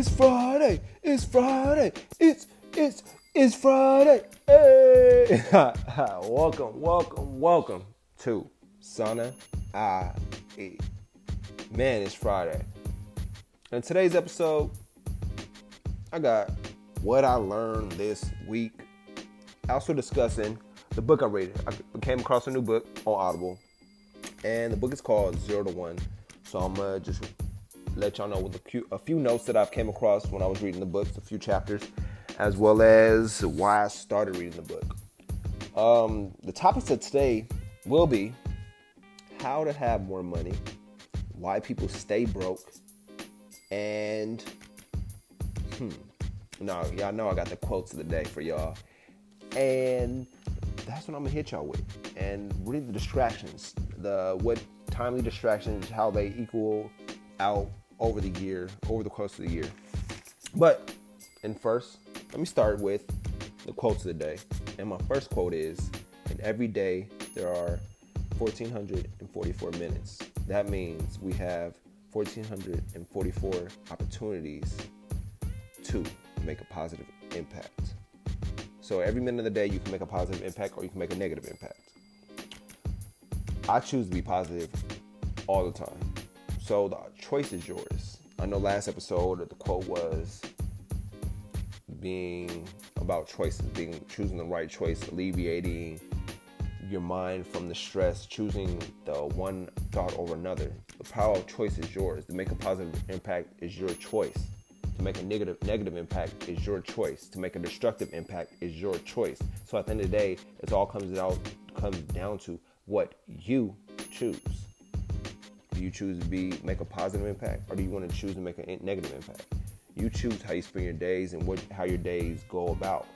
It's Friday. It's Friday. It's it's it's Friday. Hey. welcome, welcome, welcome to Sana I E. Man, it's Friday. In today's episode, I got what I learned this week. Also discussing the book I read. I came across a new book on Audible, and the book is called Zero to One. So I'm gonna just let y'all know with a few, a few notes that I've came across when I was reading the books, a few chapters, as well as why I started reading the book. Um, the topics of today will be how to have more money, why people stay broke, and hmm, no, y'all know I got the quotes of the day for y'all, and that's what I'm gonna hit y'all with, and really the distractions, the what timely distractions, how they equal out over the year, over the course of the year. But, and first, let me start with the quotes of the day. And my first quote is In every day, there are 1,444 minutes. That means we have 1,444 opportunities to make a positive impact. So every minute of the day, you can make a positive impact or you can make a negative impact. I choose to be positive all the time. So the choice is yours. I know last episode the quote was being about choices, being choosing the right choice, alleviating your mind from the stress, choosing the one thought over another. The power of choice is yours. To make a positive impact is your choice. To make a negative negative impact is your choice. To make a destructive impact is your choice. So at the end of the day, it all comes out comes down to what you choose. Do you choose to be make a positive impact, or do you want to choose to make a negative impact? You choose how you spend your days and what how your days go about.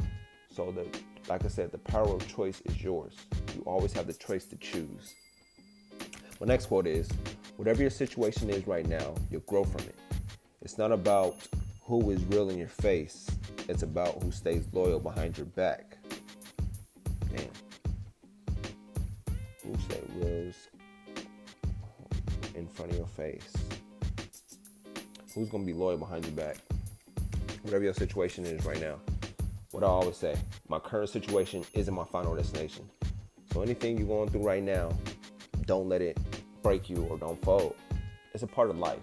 So the like I said, the power of choice is yours. You always have the choice to choose. My next quote is whatever your situation is right now, you'll grow from it. It's not about who is real in your face, it's about who stays loyal behind your back. Face? Who's gonna be loyal behind your back? Whatever your situation is right now. What I always say, my current situation isn't my final destination. So anything you're going through right now, don't let it break you or don't fold. It's a part of life.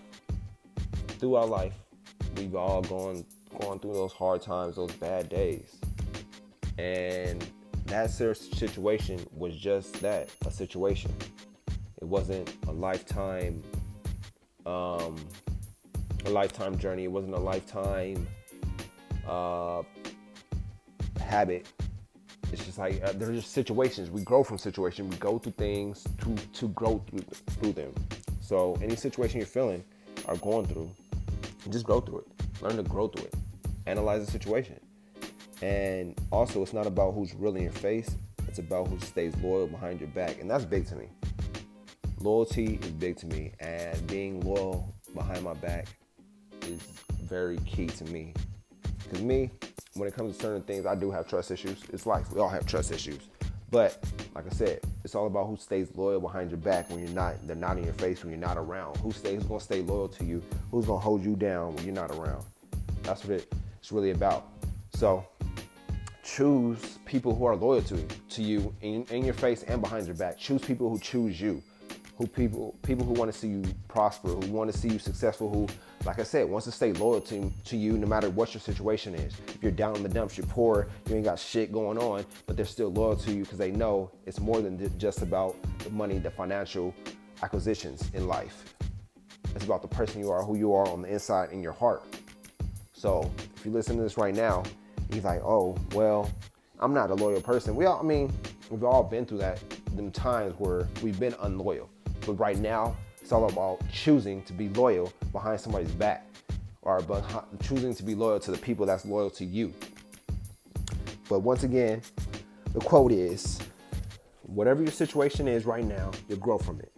Through our life, we've all gone gone through those hard times, those bad days. And that situation was just that, a situation. It wasn't a lifetime um, a lifetime journey. It wasn't a lifetime uh, habit. It's just like uh, there's just situations. We grow from situations. We go through things to to grow through through them. So any situation you're feeling or going through, just go through it. Learn to grow through it. Analyze the situation. And also, it's not about who's really in your face. It's about who stays loyal behind your back, and that's big to me. Loyalty is big to me, and being loyal behind my back is very key to me. Because me, when it comes to certain things, I do have trust issues. It's life. We all have trust issues. But like I said, it's all about who stays loyal behind your back when you're not. They're not in your face when you're not around. Who stays? Who's gonna stay loyal to you? Who's gonna hold you down when you're not around? That's what it, it's really about. So choose people who are loyal to you, to you in, in your face and behind your back. Choose people who choose you who people people who want to see you prosper, who want to see you successful, who, like I said, wants to stay loyal to, to you no matter what your situation is. If you're down in the dumps, you're poor, you ain't got shit going on, but they're still loyal to you because they know it's more than just about the money, the financial acquisitions in life. It's about the person you are, who you are on the inside in your heart. So if you listen to this right now, you're like, oh, well, I'm not a loyal person. We all, I mean, we've all been through that, them times where we've been unloyal. But right now, it's all about choosing to be loyal behind somebody's back or choosing to be loyal to the people that's loyal to you. But once again, the quote is whatever your situation is right now, you'll grow from it.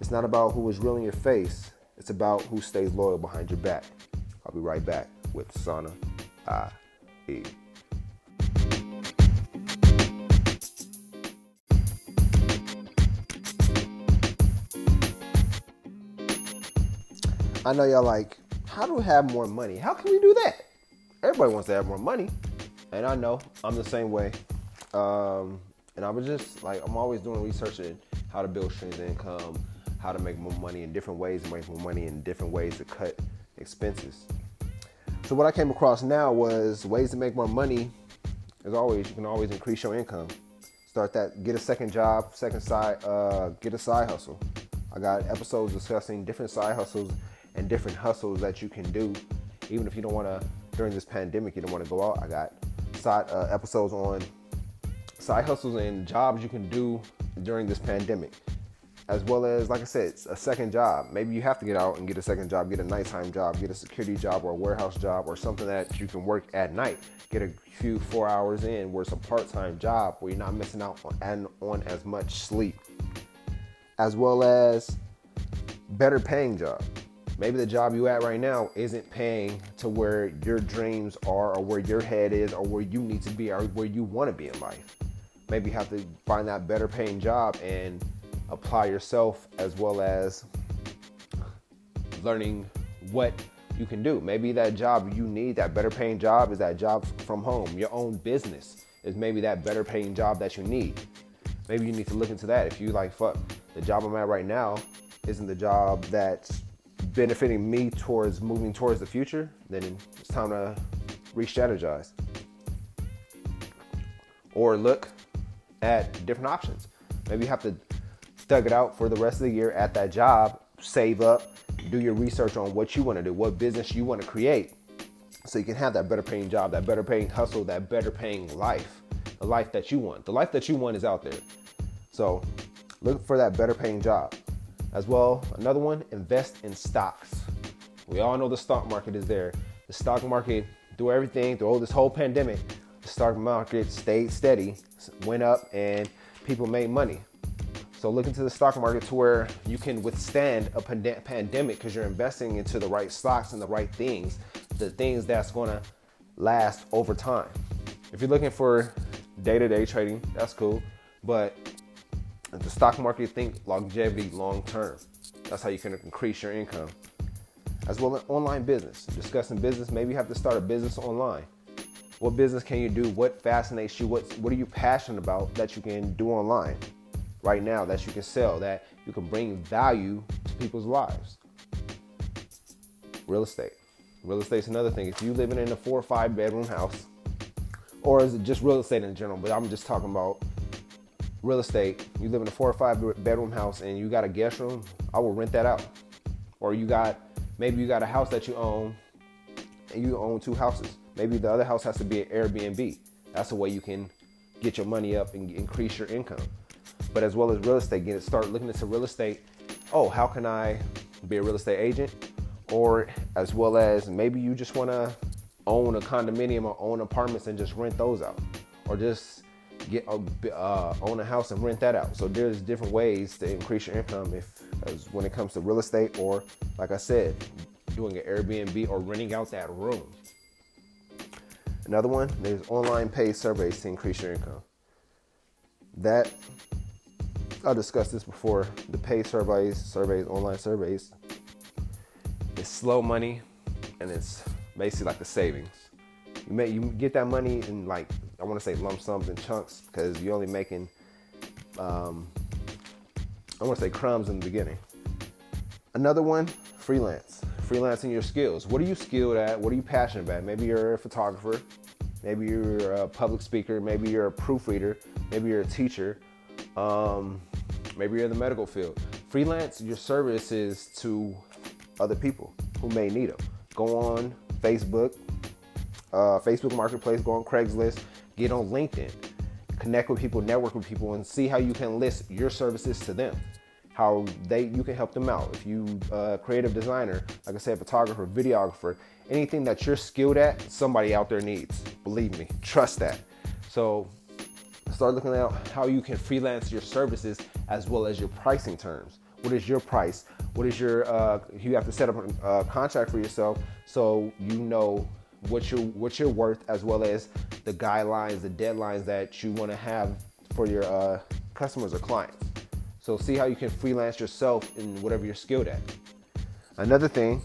It's not about who is real in your face, it's about who stays loyal behind your back. I'll be right back with Sana I E. I know y'all like, how do we have more money? How can we do that? Everybody wants to have more money, and I know I'm the same way. Um, and I was just like, I'm always doing research in how to build streams income, how to make more money in different ways, and make more money in different ways to cut expenses. So what I came across now was ways to make more money. As always, you can always increase your income. Start that, get a second job, second side, uh, get a side hustle. I got episodes discussing different side hustles and different hustles that you can do, even if you don't want to during this pandemic. You don't want to go out. I got side uh, episodes on side hustles and jobs you can do during this pandemic, as well as, like I said, a second job. Maybe you have to get out and get a second job, get a nighttime job, get a security job or a warehouse job or something that you can work at night. Get a few four hours in where it's a part-time job where you're not missing out on, on as much sleep, as well as better paying job. Maybe the job you at right now isn't paying to where your dreams are or where your head is or where you need to be or where you want to be in life. Maybe you have to find that better paying job and apply yourself as well as learning what you can do. Maybe that job you need, that better paying job, is that job from home. Your own business is maybe that better paying job that you need. Maybe you need to look into that. If you like, fuck, the job I'm at right now isn't the job that's benefiting me towards moving towards the future, then it's time to re-strategize. Or look at different options. Maybe you have to thug it out for the rest of the year at that job, save up, do your research on what you want to do, what business you want to create, so you can have that better paying job, that better paying hustle, that better paying life, the life that you want. The life that you want is out there. So look for that better paying job. As well, another one, invest in stocks. We all know the stock market is there. The stock market, through everything, through all this whole pandemic, the stock market stayed steady, went up, and people made money. So look into the stock market to where you can withstand a pand- pandemic because you're investing into the right stocks and the right things, the things that's to last over time. If you're looking for day-to-day trading, that's cool, but the stock market, think longevity, long term. That's how you can increase your income. As well as online business. Discussing business, maybe you have to start a business online. What business can you do? What fascinates you? What what are you passionate about that you can do online right now that you can sell that you can bring value to people's lives? Real estate. Real estate's another thing. If you living in a four or five bedroom house, or is it just real estate in general? But I'm just talking about real estate, you live in a four or five bedroom house and you got a guest room, I will rent that out. Or you got maybe you got a house that you own and you own two houses. Maybe the other house has to be an Airbnb. That's a way you can get your money up and increase your income. But as well as real estate, get it start looking into real estate. Oh, how can I be a real estate agent? Or as well as maybe you just want to own a condominium or own apartments and just rent those out, or just get a, uh, own a house and rent that out. So there's different ways to increase your income if as when it comes to real estate or like I said, doing an Airbnb or renting out that room. Another one, there's online paid surveys to increase your income. That I discussed this before. The paid surveys, surveys, online surveys, it's slow money and it's basically like the savings. You you get that money in like I want to say lump sums and chunks because you're only making, um, I want to say crumbs in the beginning. Another one, freelance. Freelancing your skills. What are you skilled at? What are you passionate about? Maybe you're a photographer. Maybe you're a public speaker. Maybe you're a proofreader. Maybe you're a teacher. Um, maybe you're in the medical field. Freelance your services to other people who may need them. Go on Facebook, uh, Facebook Marketplace, go on Craigslist, get on LinkedIn, connect with people, network with people, and see how you can list your services to them. How they you can help them out. If you uh, creative designer, like I said, photographer, videographer, anything that you're skilled at, somebody out there needs. Believe me, trust that. So start looking at how you can freelance your services as well as your pricing terms. What is your price? What is your? Uh, you have to set up a contract for yourself so you know what you what you're worth as well as the guidelines, the deadlines that you want to have for your uh, customers or clients. So see how you can freelance yourself in whatever you're skilled at. Another thing,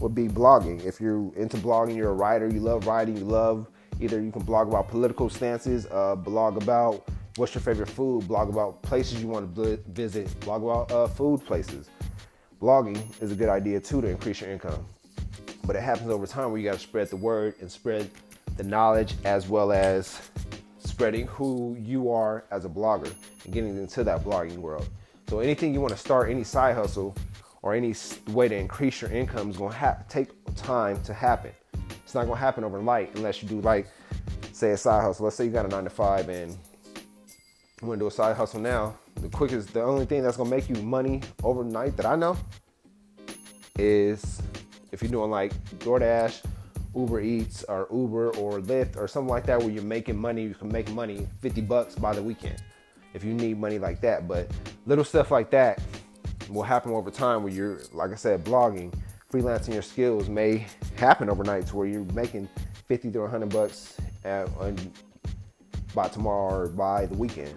would be blogging. If you're into blogging, you're a writer, you love writing, you love either you can blog about political stances, uh, blog about what's your favorite food, blog about places you want to visit, blog about uh, food places. Blogging is a good idea too to increase your income. But it happens over time where you got to spread the word and spread the knowledge as well as spreading who you are as a blogger and getting into that blogging world. So anything you want to start, any side hustle or any way to increase your income is going to ha- take time to happen. It's not going to happen overnight unless you do like, say, a side hustle. Let's say you got a nine to five and you want to do a side hustle now. The quickest, the only thing that's going to make you money overnight that I know is if you're doing like DoorDash, Uber Eats, or Uber or Lyft or something like that, where you're making money, you can make money 50 bucks by the weekend if you need money like that. But little stuff like that will happen over time where you're, like I said, blogging, freelancing your skills may happen overnight to where you're making 50 to 100 bucks at, by tomorrow or by the weekend.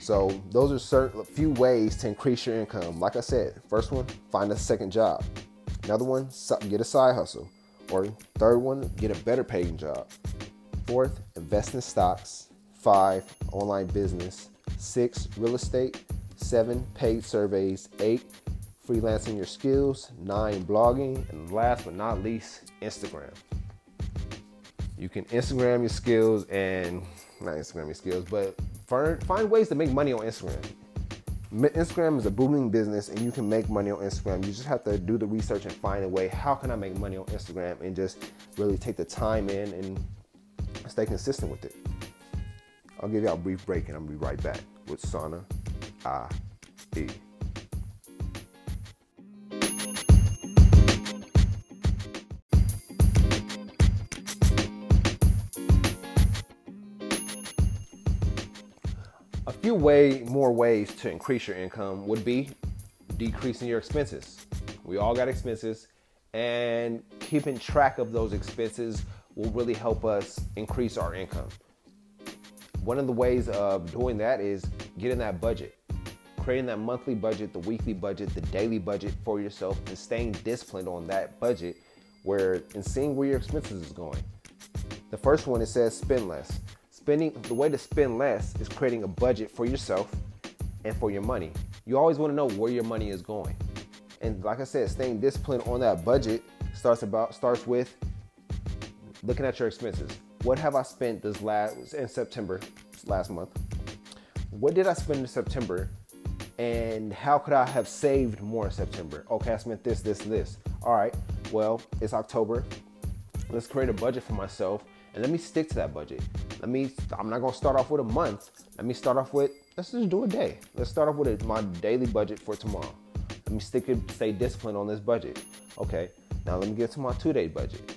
So those are certain few ways to increase your income. Like I said, first one, find a second job. Another one, get a side hustle. Or third one, get a better paying job. Fourth, invest in stocks. Five, online business. Six, real estate. Seven, paid surveys. Eight, freelancing your skills. Nine, blogging. And last but not least, Instagram. You can Instagram your skills and not Instagram your skills, but find ways to make money on Instagram. Instagram is a booming business and you can make money on Instagram. You just have to do the research and find a way how can I make money on Instagram and just really take the time in and stay consistent with it. I'll give y'all a brief break and I'll be right back with Sana I E. few way more ways to increase your income would be decreasing your expenses. We all got expenses, and keeping track of those expenses will really help us increase our income. One of the ways of doing that is getting that budget, creating that monthly budget, the weekly budget, the daily budget for yourself, and staying disciplined on that budget where and seeing where your expenses is going. The first one it says spend less spending the way to spend less is creating a budget for yourself and for your money. You always want to know where your money is going. And like I said, staying disciplined on that budget starts about starts with looking at your expenses. What have I spent this last in September, last month? What did I spend in September? And how could I have saved more in September? Okay, I spent this, this, this. All right, well, it's October. Let's create a budget for myself and let me stick to that budget. Let me, I'm not gonna start off with a month. Let me start off with, let's just do a day. Let's start off with a, my daily budget for tomorrow. Let me stick and stay disciplined on this budget. Okay, now let me get to my two day budget.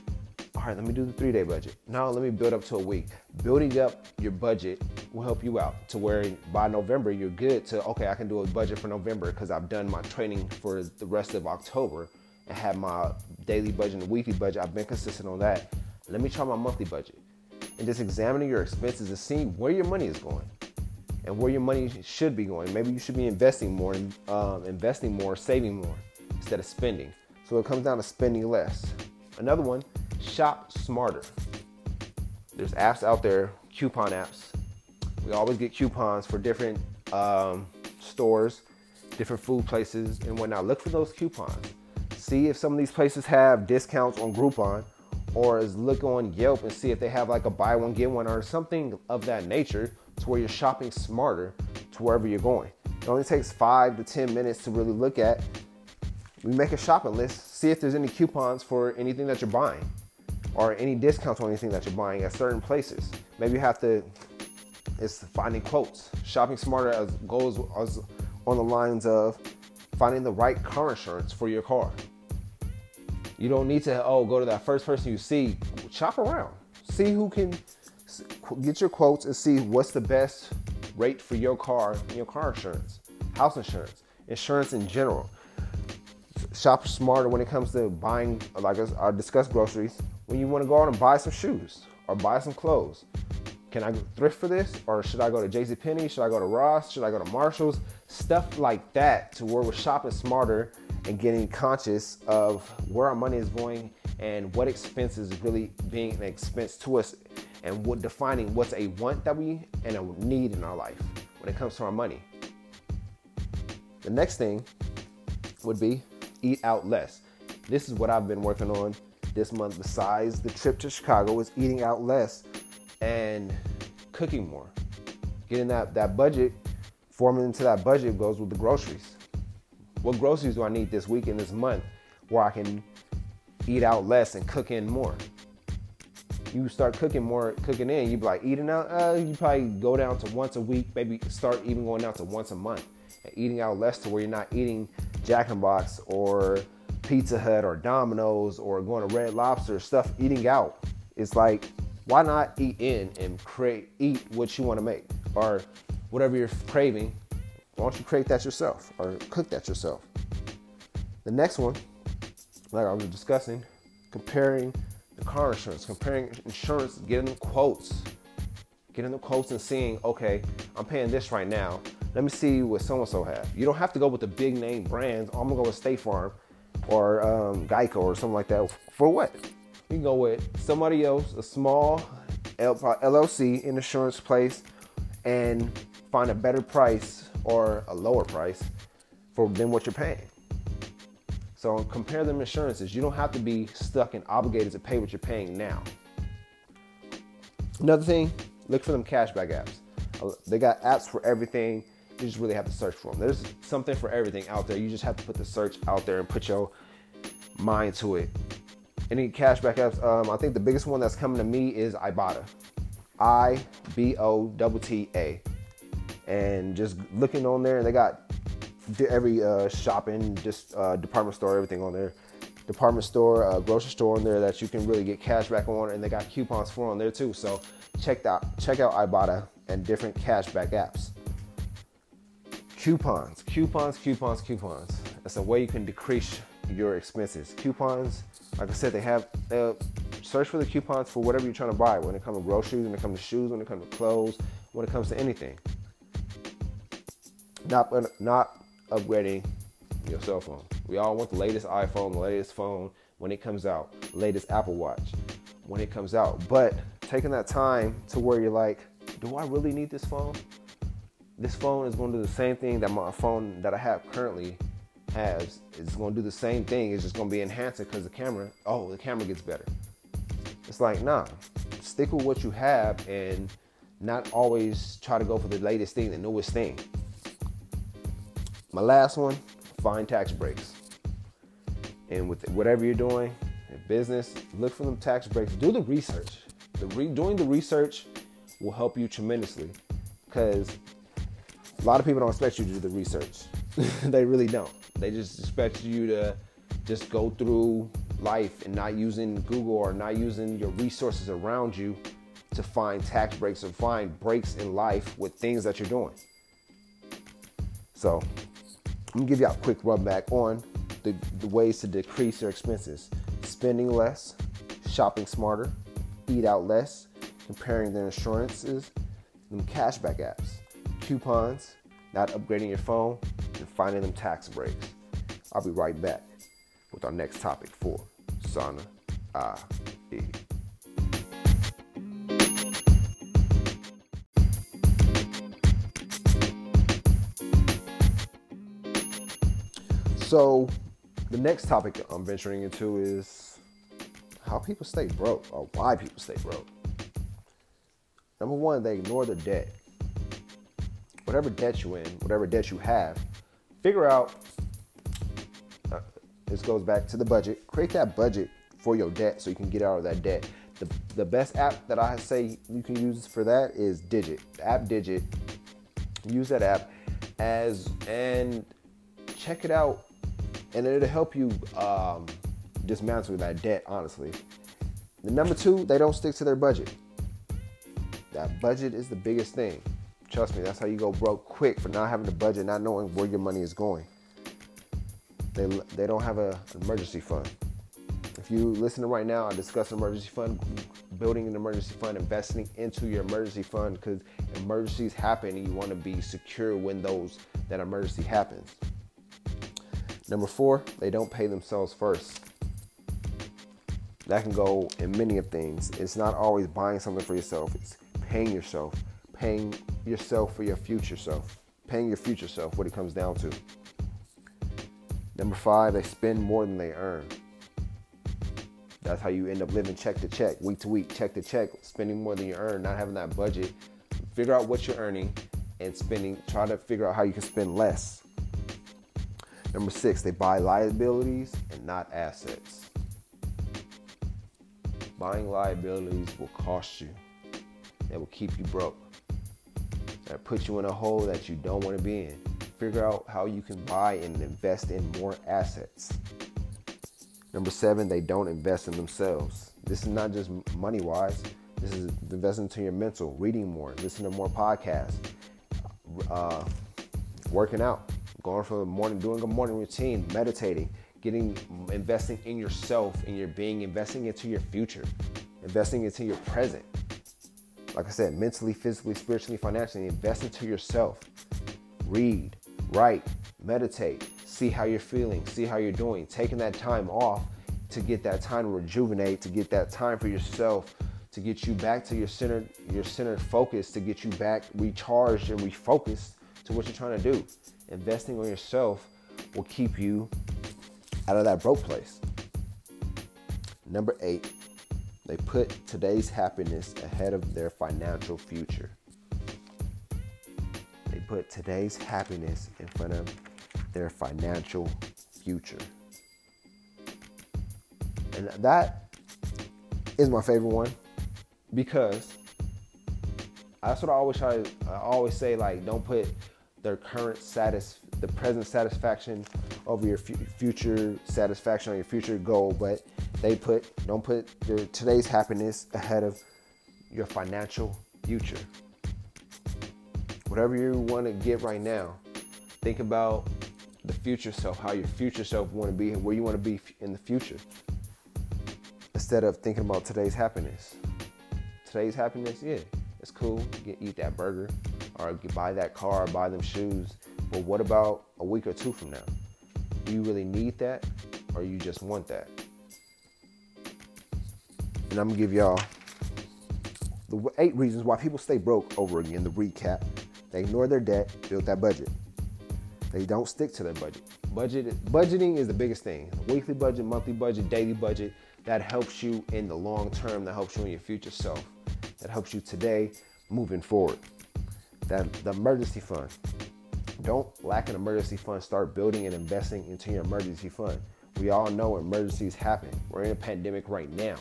All right, let me do the three day budget. Now let me build up to a week. Building up your budget will help you out to where by November you're good to, okay, I can do a budget for November because I've done my training for the rest of October and have my daily budget and weekly budget. I've been consistent on that. Let me try my monthly budget and just examining your expenses and seeing where your money is going and where your money should be going. Maybe you should be investing more, um, investing more, saving more instead of spending. So it comes down to spending less. Another one, shop smarter. There's apps out there, coupon apps. We always get coupons for different um, stores, different food places, and whatnot. Look for those coupons. See if some of these places have discounts on Groupon or is look on Yelp and see if they have like a buy one get one or something of that nature to where you're shopping smarter to wherever you're going. It only takes five to ten minutes to really look at. We make a shopping list, see if there's any coupons for anything that you're buying or any discounts on anything that you're buying at certain places. Maybe you have to it's finding quotes. Shopping smarter as goes as on the lines of finding the right car insurance for your car. You don't need to oh go to that first person you see. Shop around. See who can get your quotes and see what's the best rate for your car your car insurance, house insurance, insurance in general. Shop smarter when it comes to buying, like I discussed groceries. When you want to go out and buy some shoes or buy some clothes, can I thrift for this or should I go to JC Penney? Should I go to Ross? Should I go to Marshalls? Stuff like that to where we're shopping smarter and getting conscious of where our money is going and what expenses is really being an expense to us and what defining what's a want that we and a need in our life when it comes to our money. The next thing would be eat out less. This is what I've been working on this month besides the trip to Chicago is eating out less and cooking more. Getting that, that budget, forming into that budget goes with the groceries. What groceries do I need this week and this month where I can eat out less and cook in more? You start cooking more, cooking in, you be like eating out, uh, you probably go down to once a week, maybe start even going down to once a month. And eating out less to where you're not eating Jack in Box or Pizza Hut or Domino's or going to Red Lobster, stuff eating out. It's like, why not eat in and create, eat what you want to make or whatever you're craving? Why don't you create that yourself or cook that yourself? The next one, like I was discussing, comparing the car insurance, comparing insurance, getting the quotes, getting the quotes and seeing, okay, I'm paying this right now. Let me see what so and so have. You don't have to go with the big name brands. I'm gonna go with State Farm or um, Geico or something like that. For what? You can go with somebody else, a small LLC insurance place, and find a better price or a lower price for than what you're paying. So compare them insurances. You don't have to be stuck and obligated to pay what you're paying now. Another thing, look for them cashback apps. Uh, they got apps for everything. You just really have to search for them. There's something for everything out there. You just have to put the search out there and put your mind to it. Any cashback apps? Um, I think the biggest one that's coming to me is Ibotta. I B O T T A. And just looking on there, they got every uh, shopping, just uh, department store, everything on there. Department store, uh, grocery store on there that you can really get cash back on, and they got coupons for on there too. So check out check out Ibotta and different cashback apps. Coupons, coupons, coupons, coupons. That's a way you can decrease your expenses. Coupons, like I said, they have uh, search for the coupons for whatever you're trying to buy. When it comes to groceries, when it comes to shoes, when it comes to clothes, when it comes to anything. Not not upgrading your cell phone. We all want the latest iPhone, the latest phone when it comes out, latest Apple Watch when it comes out. But taking that time to where you're like, do I really need this phone? this phone is going to do the same thing that my phone that I have currently has. It's going to do the same thing. It's just going to be enhanced because the camera, oh, the camera gets better. It's like, nah, stick with what you have and not always try to go for the latest thing, the newest thing. My last one, find tax breaks. And with whatever you're doing in business, look for them tax breaks. Do the research. The re- doing the research will help you tremendously because a lot of people don't expect you to do the research. they really don't. They just expect you to just go through life and not using Google or not using your resources around you to find tax breaks or find breaks in life with things that you're doing. So, I'm gonna give you a quick run back on the, the ways to decrease your expenses spending less, shopping smarter, eat out less, comparing their insurances, them cashback apps coupons, not upgrading your phone, and finding them tax breaks. I'll be right back with our next topic for Sana I E. So, the next topic I'm venturing into is how people stay broke or why people stay broke. Number one, they ignore their debt whatever debt you in, whatever debt you have, figure out. Uh, this goes back to the budget. Create that budget for your debt so you can get out of that debt. The, the best app that I say you can use for that is Digit. app Digit. Use that app as and check it out, and it'll help you um, dismantle that debt. Honestly, the number two, they don't stick to their budget. That budget is the biggest thing. Trust me, that's how you go broke quick for not having a budget, not knowing where your money is going. They, they don't have a, an emergency fund. If you listen to right now, I discuss emergency fund, building an emergency fund, investing into your emergency fund because emergencies happen and you want to be secure when those that emergency happens. Number four, they don't pay themselves first. That can go in many of things. It's not always buying something for yourself. It's paying yourself, paying yourself for your future self, paying your future self. What it comes down to. Number five, they spend more than they earn. That's how you end up living check to check, week to week, check to check, spending more than you earn, not having that budget. Figure out what you're earning and spending, try to figure out how you can spend less. Number six, they buy liabilities and not assets. Buying liabilities will cost you. That will keep you broke. That puts you in a hole that you don't want to be in. Figure out how you can buy and invest in more assets. Number seven, they don't invest in themselves. This is not just money wise. This is investing into your mental, reading more, listening to more podcasts, uh, working out, going for the morning, doing a morning routine, meditating, getting, investing in yourself, in your being, investing into your future, investing into your present. Like I said, mentally, physically, spiritually, financially, invest into yourself. Read, write, meditate, see how you're feeling, see how you're doing, taking that time off to get that time to rejuvenate, to get that time for yourself, to get you back to your centered, your centered focus, to get you back recharged and refocused to what you're trying to do. Investing on yourself will keep you out of that broke place. Number eight, they put today's happiness ahead of their financial future. They put today's happiness in front of their financial future. And that is my favorite one because that's what I always try. I always say like, don't put their current status, the present satisfaction over your f- future satisfaction or your future goal, but they put don't put your today's happiness ahead of your financial future. Whatever you want to get right now, think about the future self, how your future self want to be, and where you want to be in the future, instead of thinking about today's happiness. Today's happiness, yeah, it's cool. Get eat that burger, or buy that car, or buy them shoes. But what about a week or two from now? Do you really need that, or you just want that? And I'm gonna give y'all the eight reasons why people stay broke over again. The recap: they ignore their debt, build that budget. They don't stick to their budget. Budget budgeting is the biggest thing. Weekly budget, monthly budget, daily budget. That helps you in the long term. That helps you in your future self. That helps you today, moving forward. That the emergency fund. Don't lack an emergency fund. Start building and investing into your emergency fund. We all know emergencies happen. We're in a pandemic right now.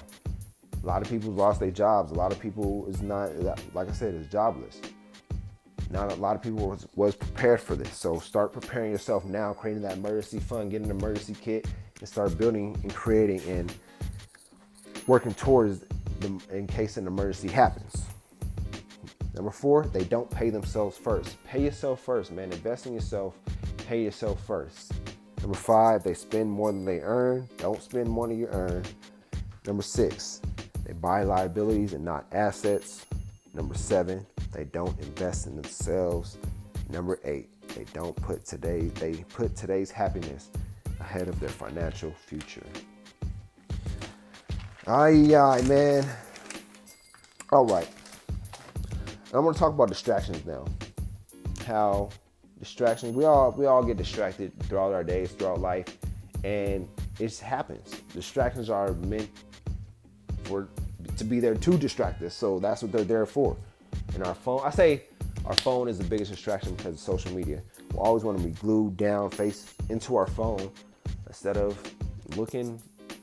A lot of people lost their jobs. A lot of people is not, like I said, is jobless. Not a lot of people was, was prepared for this. So start preparing yourself now, creating that emergency fund, getting an emergency kit, and start building and creating and working towards the, in case an emergency happens. Number four, they don't pay themselves first. Pay yourself first, man. Invest in yourself. Pay yourself first. Number five, they spend more than they earn. Don't spend more than you earn. Number six, they buy liabilities and not assets. Number seven, they don't invest in themselves. Number eight, they don't put today, they put today's happiness ahead of their financial future. Aye, aye, man. All right. I'm gonna talk about distractions now. How distractions, we all we all get distracted throughout our days, throughout life, and it happens. Distractions are meant for to be there to distract us. So that's what they're there for. And our phone, I say our phone is the biggest distraction because of social media. We always want to be glued down, face into our phone, instead of looking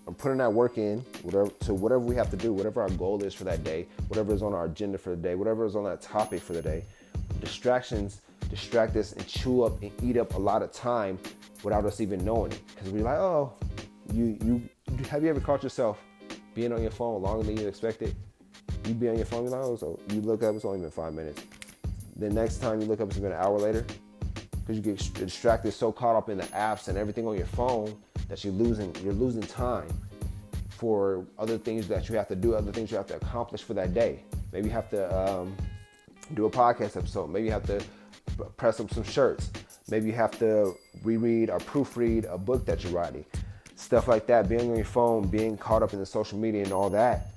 or putting that work in whatever to whatever we have to do, whatever our goal is for that day, whatever is on our agenda for the day, whatever is on that topic for the day. Distractions distract us and chew up and eat up a lot of time without us even knowing it. Because we're like, oh, you you have you ever caught yourself being on your phone longer than you expected? You be on your phone, you like, oh, so you look up, it's only been five minutes. The next time you look up, it's been an hour later. Because you get distracted, so caught up in the apps and everything on your phone that you're losing, you're losing time for other things that you have to do, other things you have to accomplish for that day. Maybe you have to um, do a podcast episode. Maybe you have to press up some shirts. Maybe you have to reread or proofread a book that you're writing. Stuff like that, being on your phone, being caught up in the social media and all that,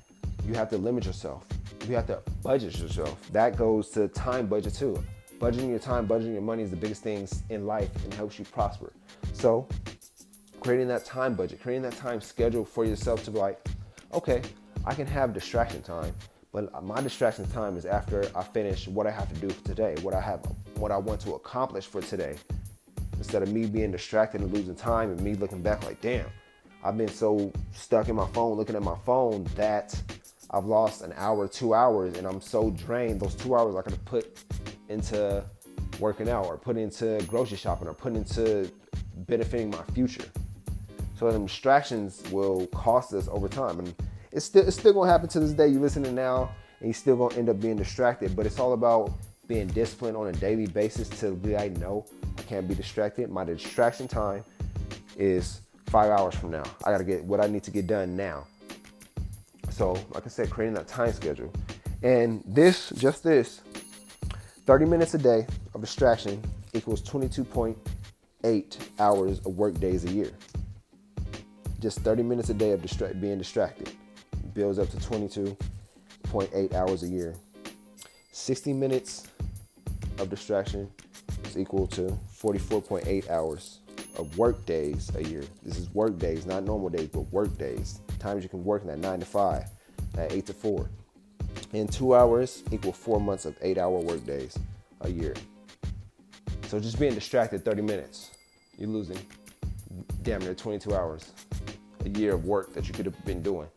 you have to limit yourself. You have to budget yourself. That goes to time budget too. Budgeting your time, budgeting your money is the biggest things in life and helps you prosper. So, creating that time budget, creating that time schedule for yourself to be like, okay, I can have distraction time, but my distraction time is after I finish what I have to do for today, what I have, what I want to accomplish for today. Instead of me being distracted and losing time and me looking back like, damn, I've been so stuck in my phone, looking at my phone that I've lost an hour, two hours, and I'm so drained. Those two hours I could have put into working out or put into grocery shopping or put into benefiting my future. So the distractions will cost us over time. And it's still it's still gonna happen to this day. You're listening now and you're still gonna end up being distracted. But it's all about being disciplined on a daily basis to be like, no, I can't be distracted. My distraction time is five hours from now. I gotta get what I need to get done now. So, like I said, creating that time schedule. And this, just this, 30 minutes a day of distraction equals 22.8 hours of work days a year. Just 30 minutes a day of distra- being distracted builds up to 22.8 hours a year. 60 minutes of distraction is equal to 44.8 hours of work days a year. This is work days, not normal days, but work days. Times you can work in that 9 to 5, that 8 to 4. And two hours equal four months of eight hour work days a year. So just being distracted 30 minutes, you're losing damn near 22 hours a year of work that you could have been doing.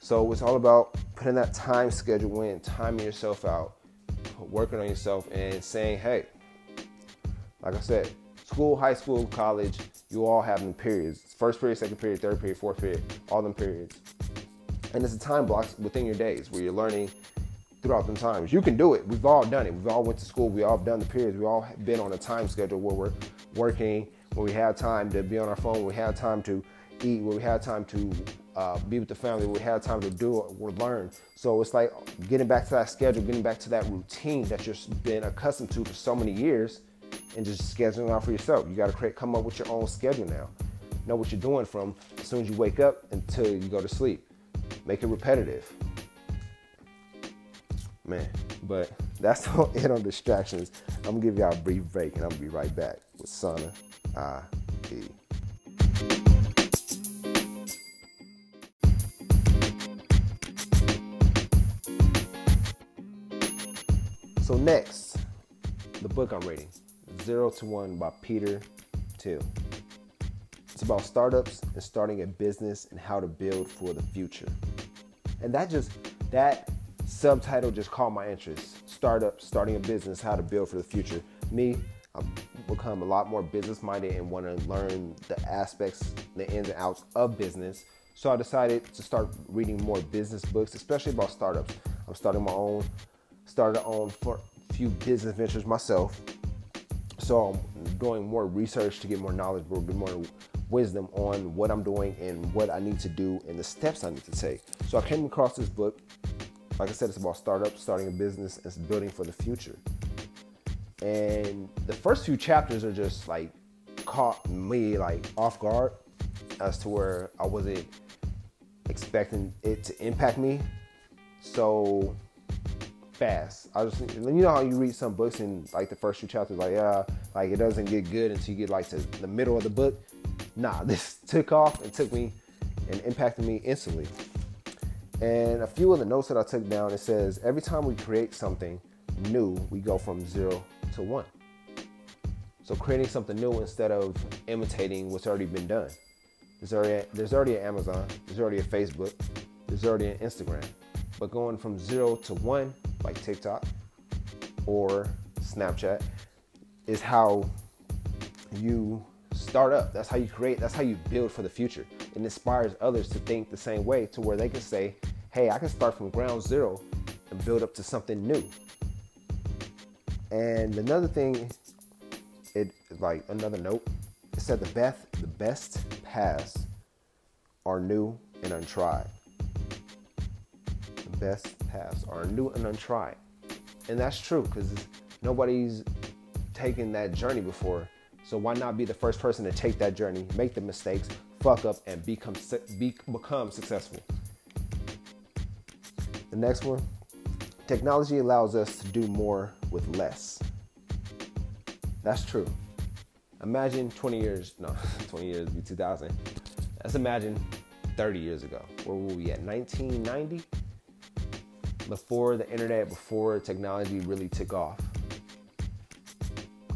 So it's all about putting that time schedule in, timing yourself out, working on yourself, and saying, hey, like I said, school, high school, college, you all have them periods. First period, second period, third period, fourth period, all them periods. And it's a time blocks within your days where you're learning throughout them times. You can do it. We've all done it. We've all went to school. We all done the periods. We all been on a time schedule where we're working, where we have time to be on our phone, we have time to eat, where we have time to uh, be with the family, where we have time to do or learn. So it's like getting back to that schedule, getting back to that routine that you've been accustomed to for so many years, and just scheduling out for yourself. You got to create, come up with your own schedule now. Know what you're doing from as soon as you wake up until you go to sleep. Make it repetitive. Man, but that's all it on distractions. I'm gonna give y'all a brief break and I'm gonna be right back with Sana I So next, the book I'm reading, Zero to One by Peter Thiel. It's about startups and starting a business and how to build for the future. And that just that subtitle just caught my interest. Startup, starting a business, how to build for the future. Me, I've become a lot more business minded and want to learn the aspects, the ins and outs of business. So I decided to start reading more business books, especially about startups. I'm starting my own, started on for a few business ventures myself. So I'm doing more research to get more knowledge, get more wisdom on what I'm doing and what I need to do and the steps I need to take. So I came across this book. Like I said, it's about startups, starting a business, and building for the future. And the first few chapters are just like caught me like off guard as to where I wasn't expecting it to impact me so fast. I just you know how you read some books and like the first few chapters like yeah like it doesn't get good until you get like to the middle of the book nah, this took off and took me and impacted me instantly. And a few of the notes that I took down, it says every time we create something new, we go from zero to one. So creating something new instead of imitating what's already been done. There's already there's already an Amazon, there's already a Facebook, there's already an Instagram. But going from zero to one, like TikTok or Snapchat, is how you start up. That's how you create, that's how you build for the future. It inspires others to think the same way to where they can say, hey, I can start from ground zero and build up to something new. And another thing, it like another note, it said the best the best paths are new and untried. The best paths are new and untried. And that's true because nobody's taken that journey before. So why not be the first person to take that journey, make the mistakes, fuck up, and become be, become successful? The next one, technology allows us to do more with less. That's true. Imagine 20 years, no, 20 years be 2000. Let's imagine 30 years ago. Where were we at? 1990? Before the internet, before technology really took off.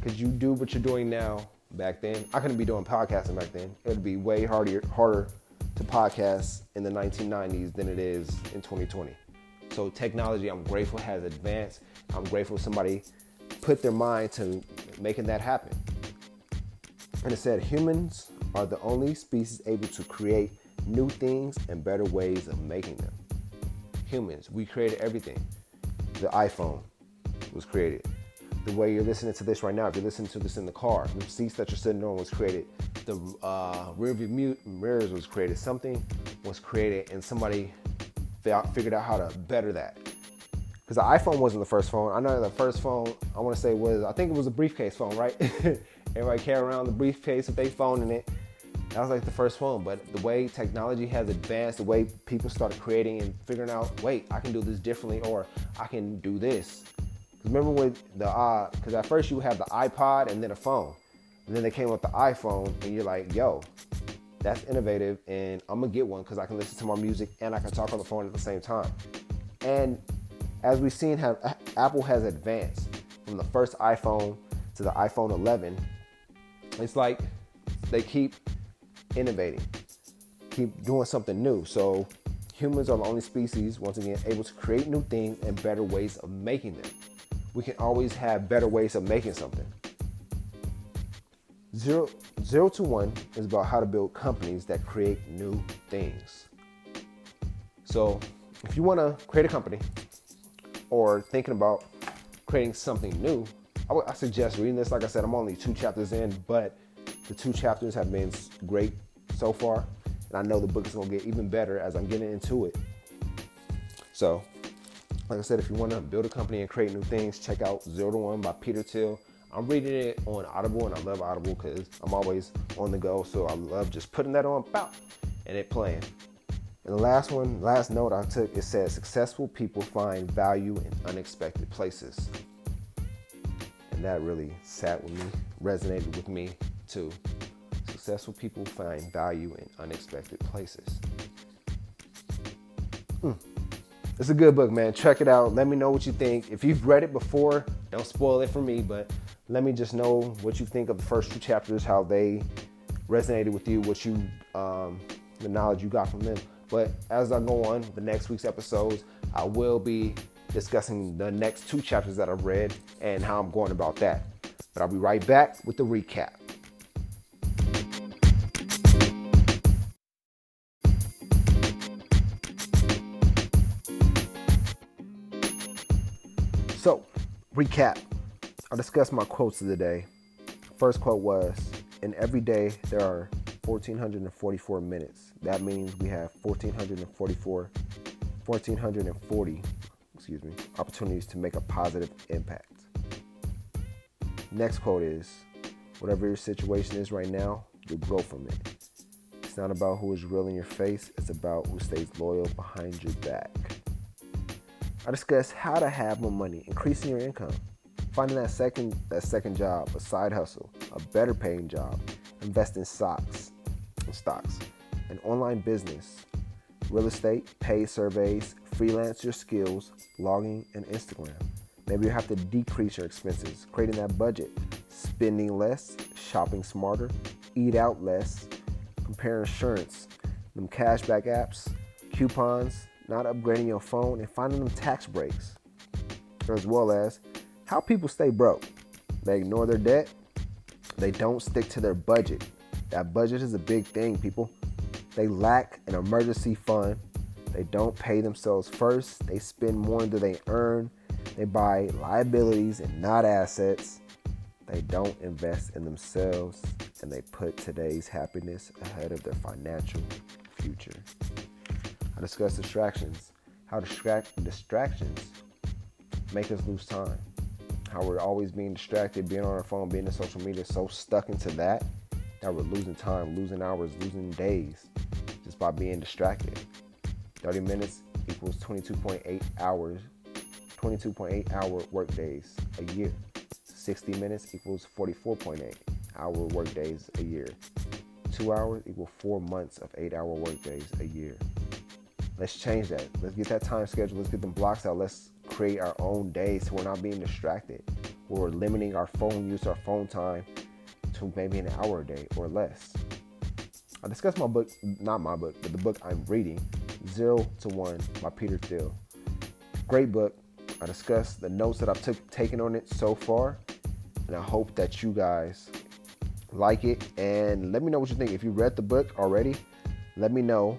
Could you do what you're doing now back then? I couldn't be doing podcasting back then. It would be way harder, harder to podcast in the 1990s than it is in 2020. So technology, I'm grateful has advanced. I'm grateful somebody put their mind to making that happen. And it said humans are the only species able to create new things and better ways of making them. Humans, we created everything. The iPhone was created. The way you're listening to this right now, if you're listening to this in the car, the seats that you're sitting on was created. The uh, rear view mirrors was created. Something was created, and somebody figured out how to better that. Because the iPhone wasn't the first phone. I know the first phone I want to say was I think it was a briefcase phone, right? Everybody carry around the briefcase with their phone in it. That was like the first phone. But the way technology has advanced, the way people started creating and figuring out, wait, I can do this differently, or I can do this. Because Remember with the uh, because at first you have the iPod and then a phone, and then they came with the iPhone, and you're like, yo, that's innovative, and I'm gonna get one because I can listen to my music and I can talk on the phone at the same time. And as we've seen, how Apple has advanced from the first iPhone to the iPhone 11 it's like they keep innovating, keep doing something new. So humans are the only species, once again, able to create new things and better ways of making them. We can always have better ways of making something. Zero, zero to one is about how to build companies that create new things. So if you want to create a company or thinking about creating something new, I, suggest reading this. Like I said, I'm only two chapters in, but the two chapters have been great so far. And I know the book is to get even better as I'm getting into it. So, like I said, if you want to build a company and create new things, check out Zero to One by Peter Thiel. I'm reading it on Audible, and I love Audible because I'm always on the go. So I love just putting that on, pop, and it playing. And the last one, last note I took, it says successful people find value in unexpected places. And that really sat with me, resonated with me too. Successful people find value in unexpected places. Mm. It's a good book, man. Check it out. Let me know what you think. If you've read it before, don't spoil it for me, but let me just know what you think of the first two chapters, how they resonated with you, what you, um, the knowledge you got from them. But as I go on the next week's episodes, I will be discussing the next two chapters that I've read and how I'm going about that. But I'll be right back with the recap. Recap. I'll discuss my quotes of the day. First quote was In every day, there are 1,444 minutes. That means we have 1,444, 1,440 excuse me, opportunities to make a positive impact. Next quote is whatever your situation is right now, you'll grow from it. It's not about who is real in your face, it's about who stays loyal behind your back. I discuss how to have more money, increasing your income, finding that second that second job, a side hustle, a better paying job, invest in stocks, stocks, an online business, real estate, pay surveys, freelance your skills, blogging, and Instagram. Maybe you have to decrease your expenses, creating that budget, spending less, shopping smarter, eat out less, compare insurance, them cashback apps, coupons, not upgrading your phone, and finding them tax breaks, as well as how people stay broke. They ignore their debt, they don't stick to their budget. That budget is a big thing, people. They lack an emergency fund they don't pay themselves first. They spend more than they earn. They buy liabilities and not assets. They don't invest in themselves and they put today's happiness ahead of their financial future. I discuss distractions, how distract distractions make us lose time, how we're always being distracted, being on our phone, being in social media, so stuck into that that we're losing time, losing hours, losing days just by being distracted. 30 minutes equals 22.8 hours, 22.8 hour work days a year. 60 minutes equals 44.8 hour work days a year. Two hours equal four months of eight hour work days a year. Let's change that. Let's get that time schedule. Let's get them blocks out. Let's create our own days so we're not being distracted. We're limiting our phone use, our phone time to maybe an hour a day or less. I discussed my book, not my book, but the book I'm reading, Zero to One by Peter Thiel. Great book. I discussed the notes that I've took, taken on it so far, and I hope that you guys like it. And let me know what you think. If you read the book already, let me know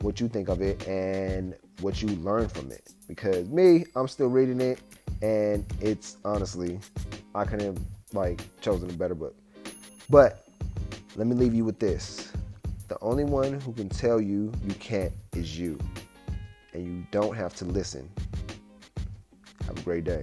what you think of it and what you learned from it. Because me, I'm still reading it, and it's honestly, I couldn't have like chosen a better book. But let me leave you with this. The only one who can tell you you can't is you. And you don't have to listen. Have a great day.